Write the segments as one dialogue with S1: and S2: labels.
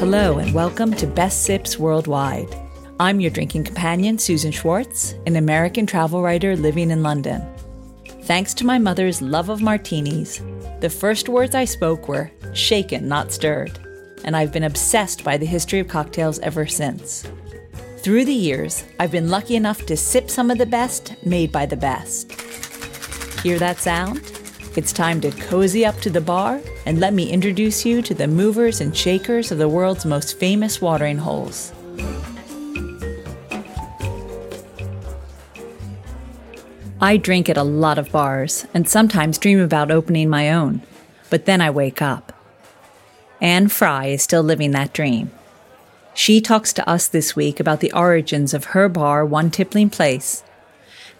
S1: Hello, and welcome to Best Sips Worldwide. I'm your drinking companion, Susan Schwartz, an American travel writer living in London. Thanks to my mother's love of martinis, the first words I spoke were shaken, not stirred, and I've been obsessed by the history of cocktails ever since. Through the years, I've been lucky enough to sip some of the best made by the best. Hear that sound? It's time to cozy up to the bar and let me introduce you to the movers and shakers of the world's most famous watering holes. I drink at a lot of bars and sometimes dream about opening my own, but then I wake up. Anne Fry is still living that dream. She talks to us this week about the origins of her bar, One Tippling Place,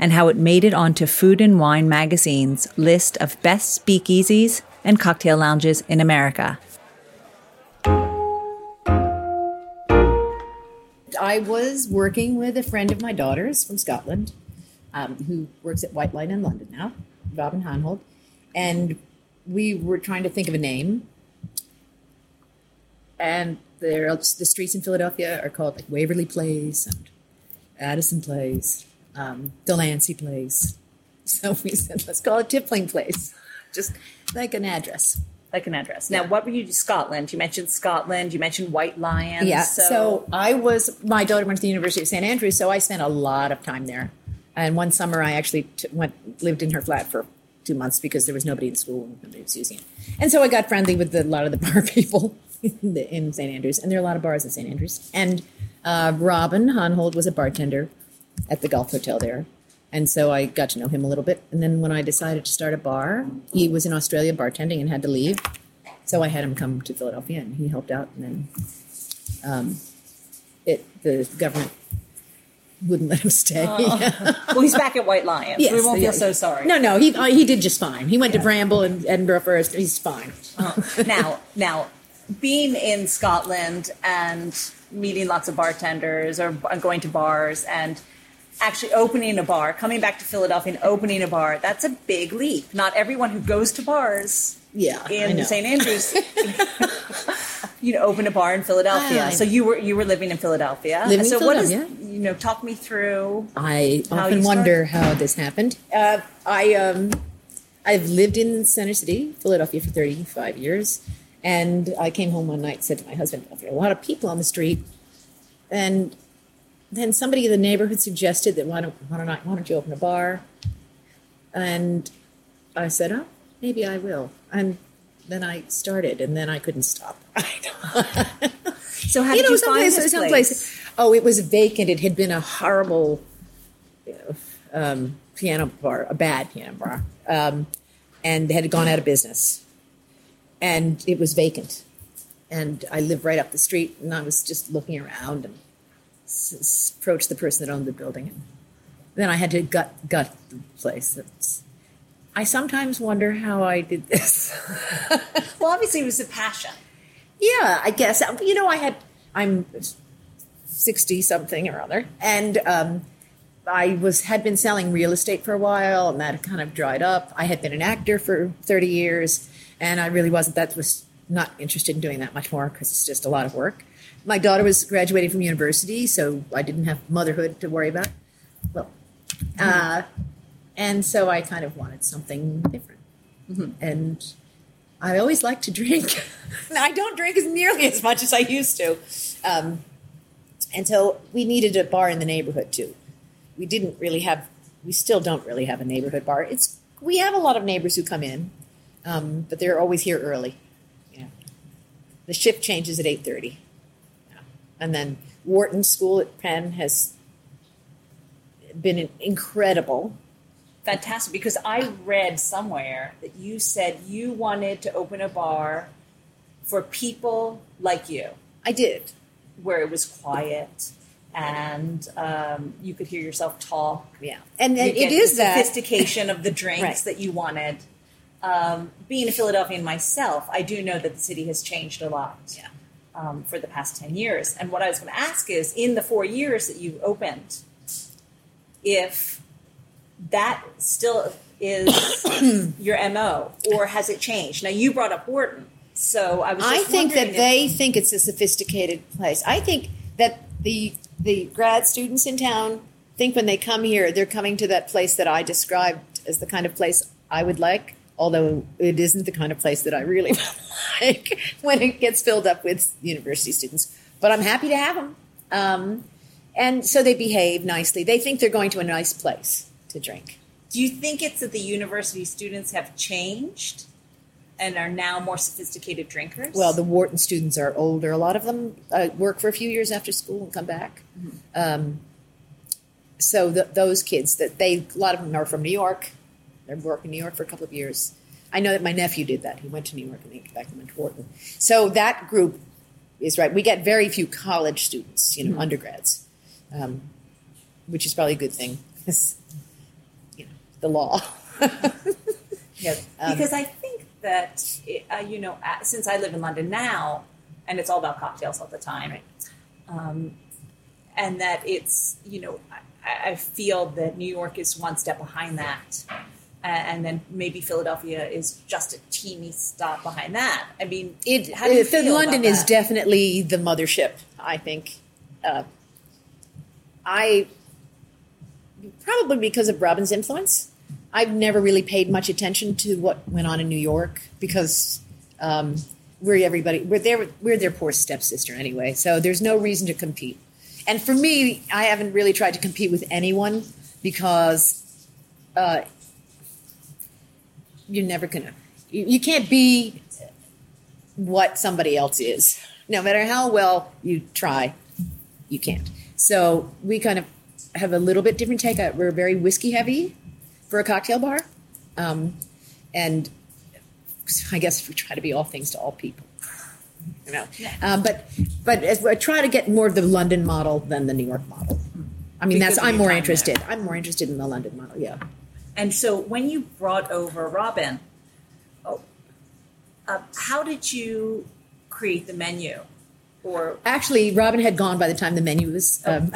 S1: and how it made it onto Food and Wine magazine's list of best speakeasies and cocktail lounges in America.
S2: I was working with a friend of my daughter's from Scotland, um, who works at White Lyan in London now, Robin Honhold, and we were trying to think of a name. And there, the streets in Philadelphia are called like Waverly Place and Addison Place, um, Delancey Place. So we said, let's call it Tippling Place, just like an address.
S1: Like an address. Now, what were you? Scotland. You mentioned Scotland. You mentioned White Lions.
S2: Yeah. So, so I was. My daughter went to the University of St Andrews, so I spent a lot of time there. And one summer, I actually t- went lived in her flat for two months because there was nobody in school and nobody was using it. And so I got friendly with the, a lot of the bar people in, in St Andrews, and there are a lot of bars in St Andrews. And uh, Robin Honhold was a bartender at the Golf Hotel there. And so I got to know him a little bit. And then when I decided to start a bar, he was in Australia bartending and had to leave. So I had him come to Philadelphia and he helped out. And then um, it, the government wouldn't let him stay.
S1: well, he's back at White Lions.
S2: Yes,
S1: we won't feel
S2: yeah.
S1: so sorry.
S2: no, no, he, uh, he did just fine. He went to Bramble and Edinburgh first. He's fine.
S1: now, now, being in Scotland and meeting lots of bartenders or going to bars and actually opening a bar, coming back to Philadelphia and opening a bar, that's a big leap. Not everyone who goes to bars
S2: Yeah,
S1: in. St. Andrews, you know, open a bar in Philadelphia.
S2: I
S1: so you were you were living in Philadelphia.
S2: Living in
S1: so what is
S2: Philadelphia.
S1: you know? Talk me through.
S2: I often wonder how this happened. Uh, I um, I've lived in Center City, Philadelphia, for 35 years, and I came home one night and said to my husband, "There are a lot of people on the street," and then somebody in the neighborhood suggested that why don't why don't, I, why don't you open a bar? And I said, "Oh, maybe I will." And then I started, and then I couldn't stop.
S1: So how did you, find
S2: someplace-
S1: this
S2: someplace-
S1: place?
S2: Oh, it was vacant. It had been a horrible you know, um, piano bar, a bad piano bar, um, and had gone out of business. And it was vacant. And I lived right up the street, and I was just looking around and s- s- approached the person that owned the building. And then I had to gut gut the place. I sometimes wonder how I did this.
S1: Well, obviously it was a passion.
S2: Yeah, I guess. You know, I had, I'm 60 something or other, and um, I was had been selling real estate for a while, and that kind of dried up. I had been an actor for 30 years, and I really wasn't, that was not interested in doing that much more because it's just a lot of work. My daughter was graduating from university, so I didn't have motherhood to worry about. Well, uh, and so I kind of wanted something different. And I always like to drink. Now, I don't drink as nearly as much as I used to. Um, and so we needed a bar in the neighborhood too. We didn't really have, we still don't really have a neighborhood bar. It's we have a lot of neighbors who come in, um, but they're always here early. The shift changes at eight thirty, and then Wharton School at Penn has been incredible.
S1: Fantastic, because I read somewhere that you said you wanted to open a bar for people like you,
S2: I did.
S1: where it was quiet and um, you could hear yourself talk.
S2: Yeah, and
S1: You
S2: it, is
S1: the
S2: that.
S1: sophistication of the drinks
S2: Right.
S1: that you wanted. Um, being a Philadelphian myself, I do know that the city has changed a lot
S2: Yeah.
S1: um, for the past 10 years. And what I was going to ask is in the four years that you've opened, if that still is your MO or has it changed? Now, you brought up Wharton. So I was.
S2: I think that
S1: if-
S2: they think it's a sophisticated place. I think that the the grad students in town think when they come here, they're coming to that place that I described as the kind of place I would like. Although it isn't the kind of place that I really like when it gets filled up with university students. But I'm happy to have them. Um, and so they behave nicely. They think they're going to a nice place to drink.
S1: Do you think it's that the university students have changed and are now more sophisticated drinkers?
S2: Well, the Wharton students are older. A lot of them uh, work for a few years after school and come back. Um, so th those kids, that they a lot of them are from New York. They worked in New York for a couple of years. I know that my nephew did that. He went to New York and then came back and went to Wharton. So that group is right. We get very few college students, you know, undergrads, um, which is probably a good thing. you know, the law.
S1: Yeah,
S2: Um,
S1: because I think that uh, you know, since I live in London now, and it's all about cocktails all the time,
S2: Right.
S1: um, and that it's you know, I, I feel that New York is one step behind that, and then maybe Philadelphia is just a teeny stop behind that. I mean,
S2: It,
S1: how do you
S2: it- London is definitely the mothership. I think. Uh, I probably because of Robin's influence. I've never really paid much attention to what went on in New York because um, we're everybody we're their we're their poor stepsister anyway. So there's no reason to compete. And for me, I haven't really tried to compete with anyone because uh, you're never gonna you, you can't be what somebody else is. No matter how well you try, you can't. So we kind of have a little bit different take. Uh, We're very whiskey heavy for a cocktail bar, um, and I guess we try to be all things to all people. You know, um, but but as I try to get more of the London model than the New York model. I mean,
S1: Because
S2: that's I'm more interested. I'm more interested in the London model. Yeah.
S1: And so when you brought over Robin, oh, uh, how did you create the menu? Or
S2: Actually, Robin had gone by the time the menu was. Um,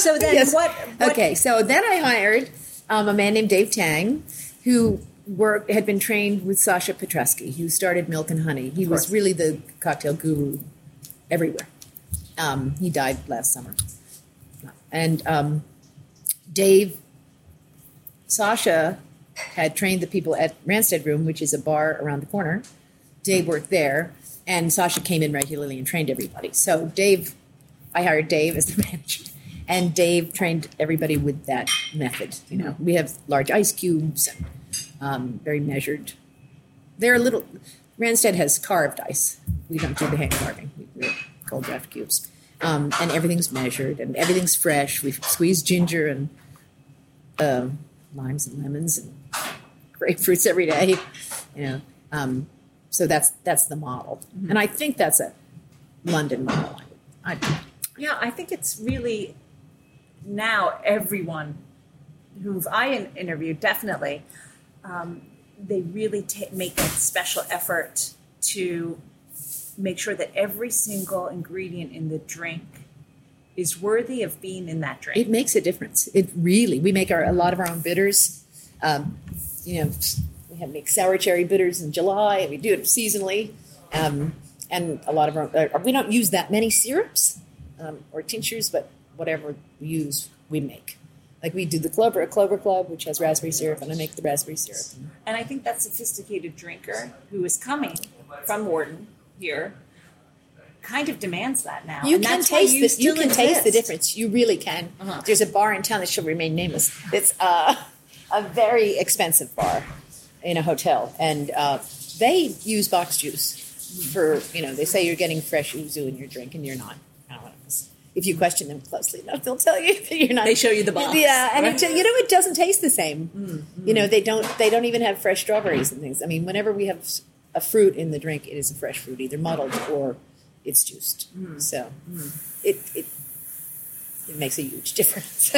S1: so then what, what?
S2: Okay, so then I hired um, a man named Dave Tang, who worked had been trained with Sasha Petraske, who started Milk and Honey. He was really the cocktail guru everywhere. Um, he died last summer, and um, Dave, Sasha had trained the people at Ranstead Room, which is a bar around the corner. Dave worked there, and Sasha came in regularly and trained everybody. So Dave, I hired Dave as the manager, and Dave trained everybody with that method. You know, we have large ice cubes, um, very measured. They're a little. Ranstead has carved ice. We don't do the hand carving. We, we're Kold-Draft cubes, um, and everything's measured and everything's fresh. We squeeze ginger and um, limes and lemons and grapefruits every day. You know, um, so that's that's the model, and I think that's a London model. I, I,
S1: Yeah, I think it's really now everyone who I in- interviewed definitely um, they really ta make a special effort to make sure that every single ingredient in the drink is worthy of being in that drink.
S2: it makes a difference. It really. We make our a lot of our own bitters. Um, you know, we have make sour cherry bitters in July, and we do it seasonally. Um, and a lot of our uh, we don't use that many syrups um, or tinctures, but whatever we use, we make. Like we do the Clover, a Clover Club, which has raspberry syrup, and I make the raspberry syrup.
S1: And I think that sophisticated drinker who is coming from Wharton here kind of demands that now.
S2: You
S1: And
S2: can taste this. You can taste the difference. You really can.
S1: Uh-huh.
S2: There's a bar in town that shall remain nameless. It's uh, a very expensive bar in a hotel, and uh, they use box juice for you know. They say you're getting fresh yuzu in your drink, and you're not. I don't know. If you question them closely enough, they'll tell you that you're not.
S1: They show you the box,
S2: Yeah, and
S1: right?
S2: it, you know it doesn't taste the same. You know they don't. They don't even have fresh strawberries and things. I mean, whenever we have a fruit in the drink, it is a fresh fruit, either muddled or it's juiced. So it, it it makes a huge difference.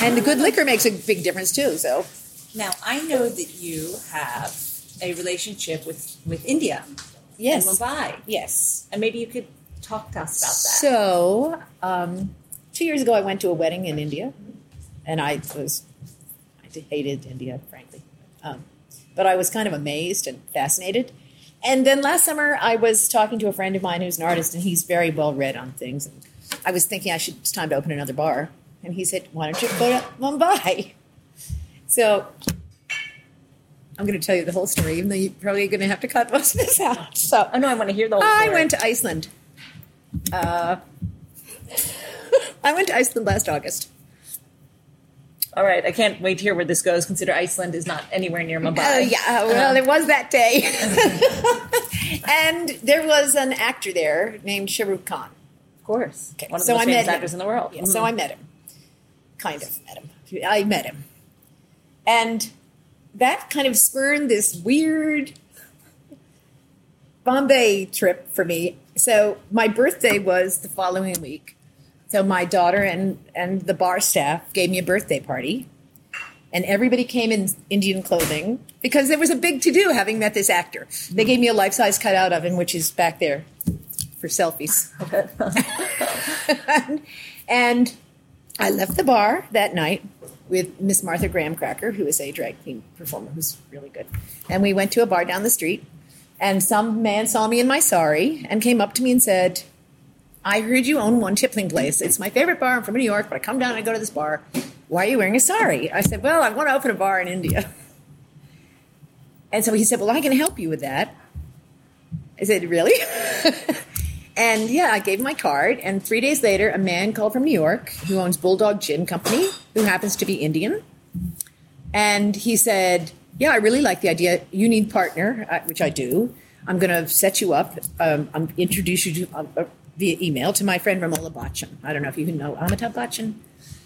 S2: and the good liquor makes a big difference too. So
S1: Now I know that you have a relationship with with India
S2: yes,
S1: and Mumbai,
S2: yes.
S1: and maybe you could talk to us about that.
S2: So um, two years ago, I went to a wedding in India, and I was I hated India, frankly, um, but I was kind of amazed and fascinated. And then last summer, I was talking to a friend of mine who's an artist, and he's very well read on things. And I was thinking I should it's time to open another bar, and he said, "Why don't you go to Mumbai?" So I'm going to tell you the whole story, even though you're probably going to have to cut most of this out. So
S1: I know I want to hear the whole story.
S2: I
S1: story.
S2: went to Iceland. Uh, I went to Iceland last August.
S1: All right, I can't wait to hear where this goes. Consider Iceland is not anywhere near Mumbai.
S2: Oh yeah, oh, well um, it was that day, and there was an actor there named Shahrukh Khan.
S1: of course. One of the
S2: so
S1: most
S2: I
S1: famous actors
S2: him.
S1: in the world.
S2: Yeah, So mm-hmm. I met him, kind of met him. I met him, and that kind of spurred this weird Bombay trip for me. So my birthday was the following week. So my daughter and and the bar staff gave me a birthday party. And everybody came in Indian clothing because there was a big to do having met this actor. They gave me a life size cutout of him, which is back there for selfies. and I left the bar that night with Miss Martha Graham Cracker, who is a drag queen performer who's really good. And we went to a bar down the street, and some man saw me in my sari and came up to me and said, I heard you own one Tippling place. It's my favorite bar. I'm from New York, but I come down and I go to this bar. Why are you wearing a sari? I said, Well, I want to open a bar in India. And so he said, Well, I can help you with that. I said, Really? and yeah, I gave my card. And three days later, a man called from New York who owns Bulldog Gin Company, who happens to be Indian. And he said, Yeah, I really like the idea. You need partner, uh, which I do. I'm going to set you up. Um, I'm introduce you to, uh, via email to my friend Ramola Bachchan. I don't know if you know Amitabh Bachchan.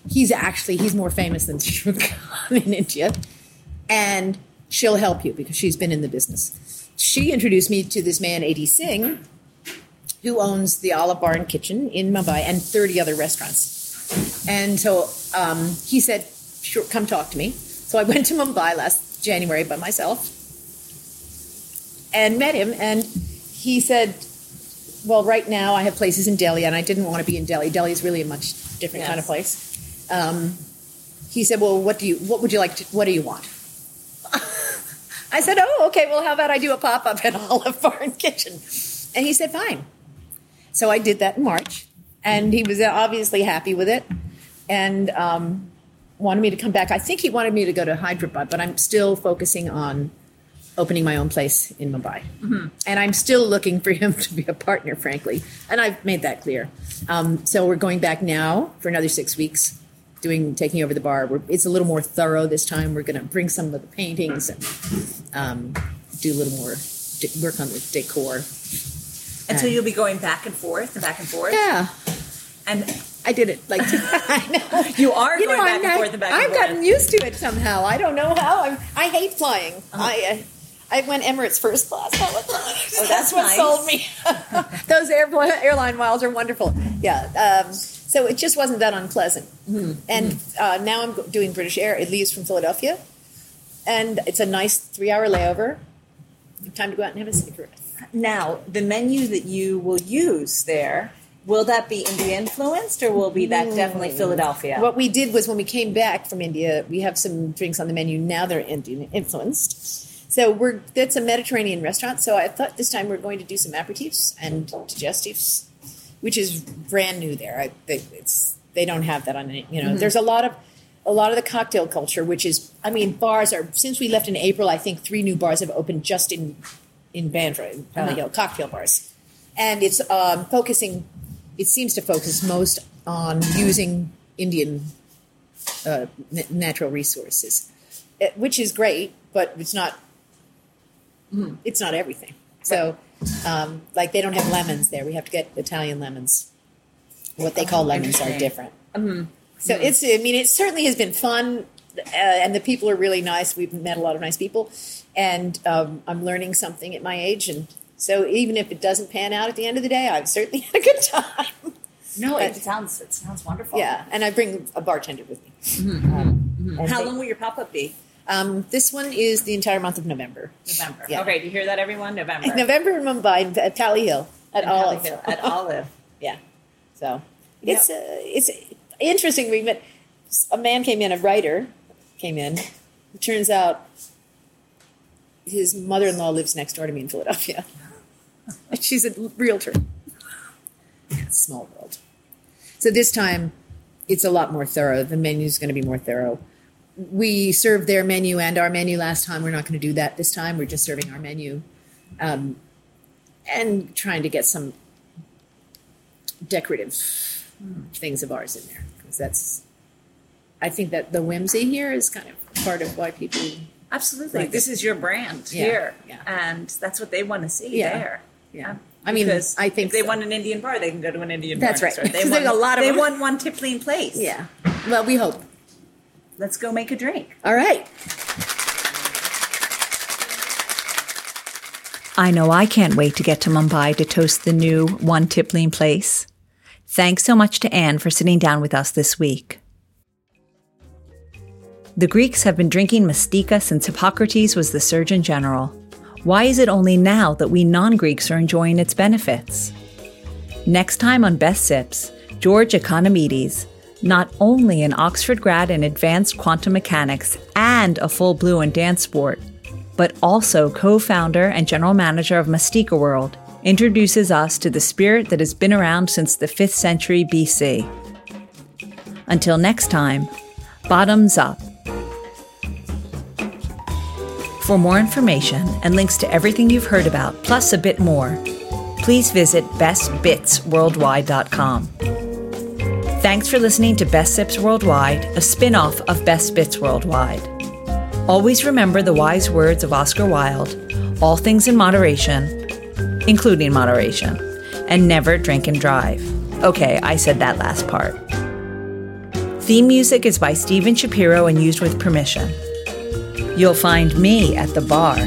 S2: He's actually he's more famous than Shahrukh Khan in India, and she'll help you because she's been in the business. She introduced me to this man, AD Singh, who owns the Olive Bar and Kitchen in Mumbai and 30 other restaurants. And so um, he said, sure, come talk to me. So I went to Mumbai last January by myself and met him. And he said, well, right now I have places in Delhi, and I didn't want to be in Delhi. Delhi is really a much different kind of place. Um, he said, well, what do you, what would you like to, what do you want? I said, oh, okay, well, how about I do a pop up at Olive Bar and Kitchen? And he said, fine. So I did that in March, and he was obviously happy with it and um, wanted me to come back. I think he wanted me to go to Hyderabad, but I'm still focusing on opening my own place in Mumbai. And I'm still looking for him to be a partner, frankly. And I've made that clear. Um, so we're going back now for another six weeks. Doing taking over the bar. We're, it's a little more thorough this time. We're going to bring some of the paintings and um, do a little more de- work on the decor.
S1: And so you'll be going back and forth and back and forth.
S2: Yeah,
S1: And
S2: I did it like I know.
S1: You are
S2: You
S1: going
S2: know,
S1: back
S2: I'm
S1: and
S2: not-
S1: forth and back and
S2: I've
S1: forth.
S2: gotten used to it somehow. I don't know how. I'm, I hate flying. I, uh, I went Emirates first class. That was,
S1: Oh, that's
S2: what
S1: nice.
S2: sold me. Those airline airline miles are wonderful. Yeah. Um, so it just wasn't that unpleasant.
S1: Mm-hmm.
S2: And uh, now I'm doing British Air. It leaves from Philadelphia, and it's a nice three-hour layover. Time to go out and have a cigarette.
S1: now, the menu that you will use there, will that be India influenced or will be that definitely Philadelphia?
S2: What we did was when we came back from India, we have some drinks on the menu. Now they're Indian influenced. So we're that's a Mediterranean restaurant. So I thought this time we're going to do some aperitifs and digestives, which is brand new there. I, they, it's they don't have that on any- you know. There's a lot of a lot of the cocktail culture, which is I mean bars are since we left in April. I think three new bars have opened just in in Bandra, uh, you know, cocktail bars, and it's um, focusing. It seems to focus most on using Indian uh, n- natural resources, uh, which is great, but it's not. It's not everything. So, um, like they don't have lemons there. We have to get Italian lemons. What they call lemons are different. So it's. I mean, it certainly has been fun, uh, and the people are really nice. We've met a lot of nice people, and um, I'm learning something at my age. And so, even if it doesn't pan out at the end of the day, I've certainly had a good time.
S1: no,
S2: but-
S1: it sounds it sounds wonderful.
S2: Yeah, and I bring a bartender with me. Um, and
S1: How
S2: they-
S1: long will your pop up be?
S2: Um, this one is the entire month of November.
S1: November.
S2: Yeah.
S1: Okay, do you hear that, everyone? November.
S2: November in Mumbai at Pali Hill at
S1: In
S2: Olive.
S1: Hill, At Olive.
S2: Yeah. So it's uh, it's interesting. We met a man came in, a writer came in. It turns out his mother-in-law lives next door to me in Philadelphia. She's a realtor. Small world. So this time, it's a lot more thorough. The menu is going to be more thorough. We served their menu and our menu last time. We're not going to do that this time. We're just serving our menu, um, and trying to get some decorative things of ours in there because that's. I think that the whimsy here is kind of part of why people
S1: Absolutely.
S2: Right.
S1: This is your brand
S2: Yeah,
S1: here.
S2: yeah.
S1: And that's what they want to see
S2: Yeah,
S1: there.
S2: yeah. I mean,
S1: Because
S2: I think
S1: if they
S2: so.
S1: want an Indian bar, they can go to an Indian
S2: That's
S1: bar.
S2: right.
S1: next. They want,
S2: a lot of
S1: They
S2: them.
S1: want one Tippling place.
S2: Yeah. Well, we hope.
S1: Let's go make a drink.
S2: All right.
S1: I know I can't wait to get to Mumbai to toast the new One Tippling place. Thanks so much to Anne for sitting down with us this week. The Greeks have been drinking mastika since Hippocrates was the Surgeon General. Why is it only now that we non Greeks are enjoying its benefits? Next time on Best Sips, George Economides, not only an Oxford grad in advanced quantum mechanics and a full blue in dance sport, but also co founder and general manager of Mastika World, introduces us to the spirit that has been around since the 5th century BC. Until next time, bottoms up. For more information and links to everything you've heard about, plus a bit more, please visit bestbitsworldwide.com. Thanks for listening to Best Sips Worldwide, a spin off of Best Bits Worldwide. Always remember the wise words of Oscar Wilde all things in moderation, including moderation, and never drink and drive. Okay, I said that last part. Theme music is by Steven Shapiro and used with permission. You'll find me at the bar